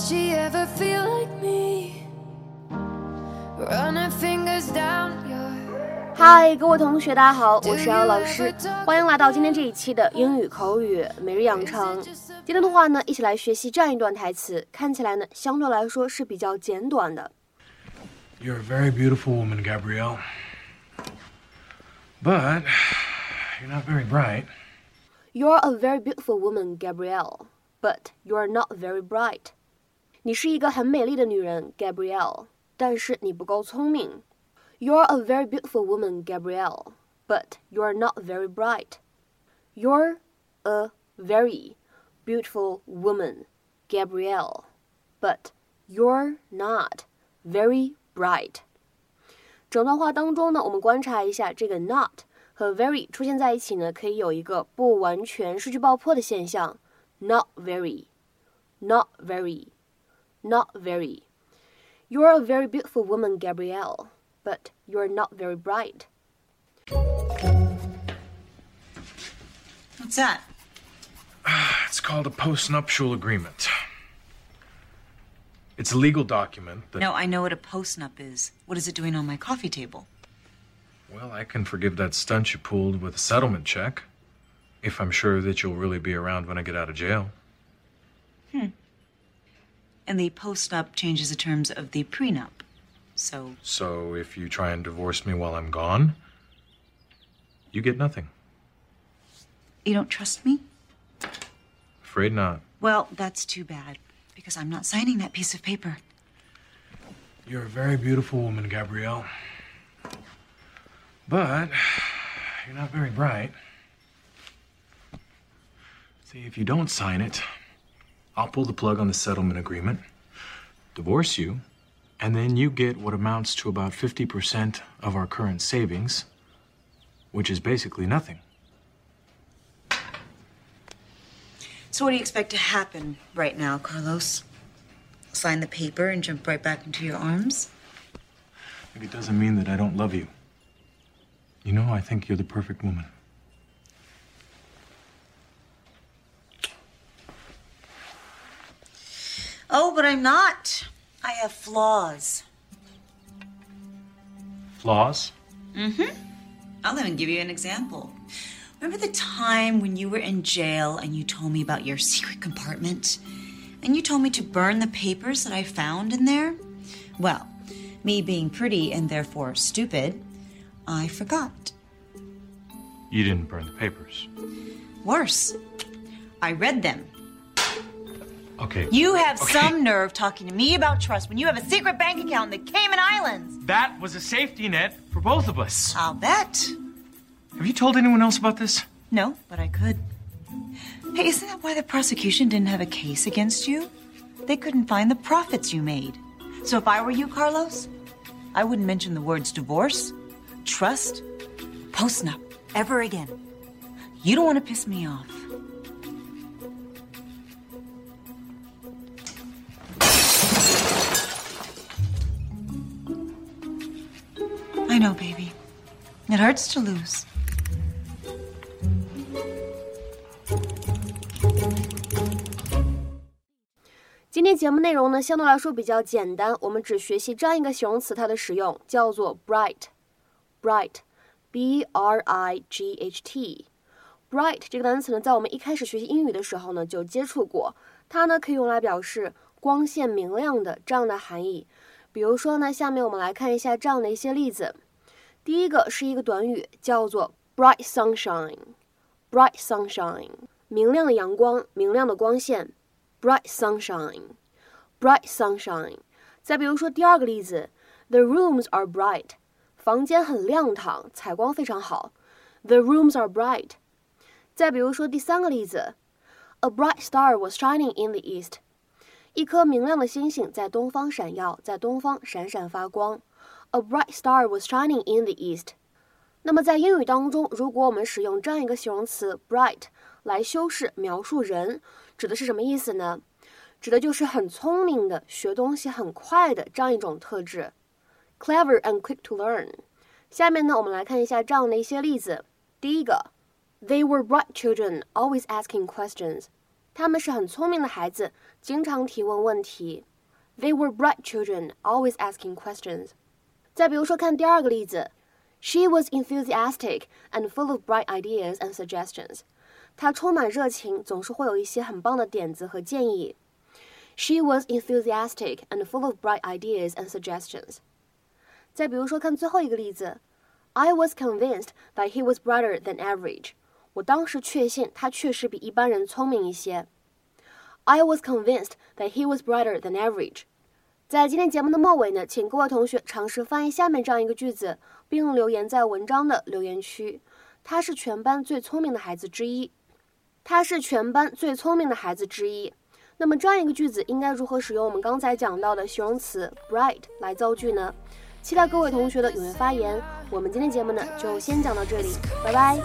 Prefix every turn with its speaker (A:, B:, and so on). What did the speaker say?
A: Does she ever feel like me? Running fingers down your
B: 嗨，各位同学，大家好，我是姚老师，欢迎来到今天这一期的英语口语每日养成。今天的话呢，一起来学习这样一段台词，看起来呢相对来说是比较简短的。
C: You're a very beautiful woman, Gabrielle. But you're not very bright.
B: You're a very beautiful woman, Gabrielle, but you're not very bright. 你是一个很美丽的女人，Gabrielle，但是你不够聪明。You're a very beautiful woman, Gabrielle, but you're not very bright. You're a very beautiful woman, Gabrielle, but you're not very bright. 整段话当中呢，我们观察一下这个 not 和 very 出现在一起呢，可以有一个不完全失去爆破的现象。Not very, not very, Not very. You're a very beautiful woman, Gabrielle, but you're not very bright.
D: What's that?
C: It's called a postnuptial agreement. It's a legal document that.
D: No, I know what a postnup is. What is it doing on my coffee table?
C: Well, I can forgive that stunt you pulled with a settlement check. If I'm sure that you'll really be around when I get out of jail. Hmm.
D: And the postnup changes the terms of the prenup. So,
C: So if you try and divorce me while I'm gone, you get nothing.
D: you don't trust me?
C: Afraid not.
D: Well, that's too bad, because I'm not signing that piece of paper.
C: You're a very beautiful woman, Gabrielle. But you're not very bright. See, if you don't sign it, I'll pull the plug on the settlement agreement, divorce you, and then you get what amounts to about 50% of our current savings, which is basically nothing.
D: So, what do you expect to happen right now, Carlos? Sign the paper and jump right back into your arms?
C: It doesn't mean that I don't love you. You know, I think you're the perfect woman.
D: But I'm not. I have flaws.
C: Flaws? Mm hmm.
D: I'll even give you an example. Remember the time when you were in jail and you told me about your secret compartment? And you told me to burn the papers that I found in there? Well, me being pretty and therefore stupid, I forgot.
C: You didn't burn the papers.
D: Worse, I read them.
C: Okay.
D: You have
C: Okay.
D: some nerve talking to me about trust when you have a secret bank account in the Cayman Islands.
C: That was a safety net for both of us.
D: I'll bet.
C: Have you told anyone else about this?
D: No, but I could. Hey, isn't that why the prosecution didn't have a case against you? They couldn't find the profits you made. So if I were you, Carlos, I wouldn't mention the words divorce, trust, postnup ever again. You don't want to piss me off. No baby. It hurts to lose.
B: 今天节目内容呢，相对来说比较简单，我们只学习这样一个形容词，它的使用叫做 bright，bright，b r i g h t。bright 这个单词呢，在我们一开始学习英语的时候呢，就接触过。它呢，可以用来表示光线明亮的这样的含义。比如说呢，下面我们来看一下这样的一些例子。第一个是一个短语，叫做 bright sunshine，bright sunshine，明亮的阳光，明亮的光线。bright sunshine, bright sunshine。再比如说第二个例子，The rooms are bright，房间很亮堂，采光非常好。The rooms are bright。再比如说第三个例子，A bright star was shining in the east，一颗明亮的星星在东方闪耀，在东方闪闪发光。A bright star was shining in the east。那么在英语当中，如果我们使用这样一个形容词 bright 来修饰描述人，指的是什么意思呢？指的就是很聪明的，学东西很快的这样一种特质，clever and quick to learn。下面呢，我们来看一下这样的一些例子。第一个，They were bright children, always asking questions. 他们是很聪明的孩子，经常提问问题。They were bright children, always asking questions. 再比如说，看第二个例子，She was enthusiastic and full of bright ideas and suggestions. 她充满热情，总是会有一些很棒的点子和建议。She was enthusiastic and full of bright ideas and suggestions. 再比如说，看最后一个例子，I was convinced that he was brighter than average. 我当时确信他确实比一般人聪明一些。I was convinced that he was brighter than average. 在今天节目的末尾呢，请各位同学尝试翻译下面这样一个句子，并留言在文章的留言区。他是全班最聪明的孩子之一。他是全班最聪明的孩子之一。那么这样一个句子应该如何使用我们刚才讲到的形容词 bright 来造句呢？期待各位同学的踊跃发言。我们今天节目呢就先讲到这里，拜拜。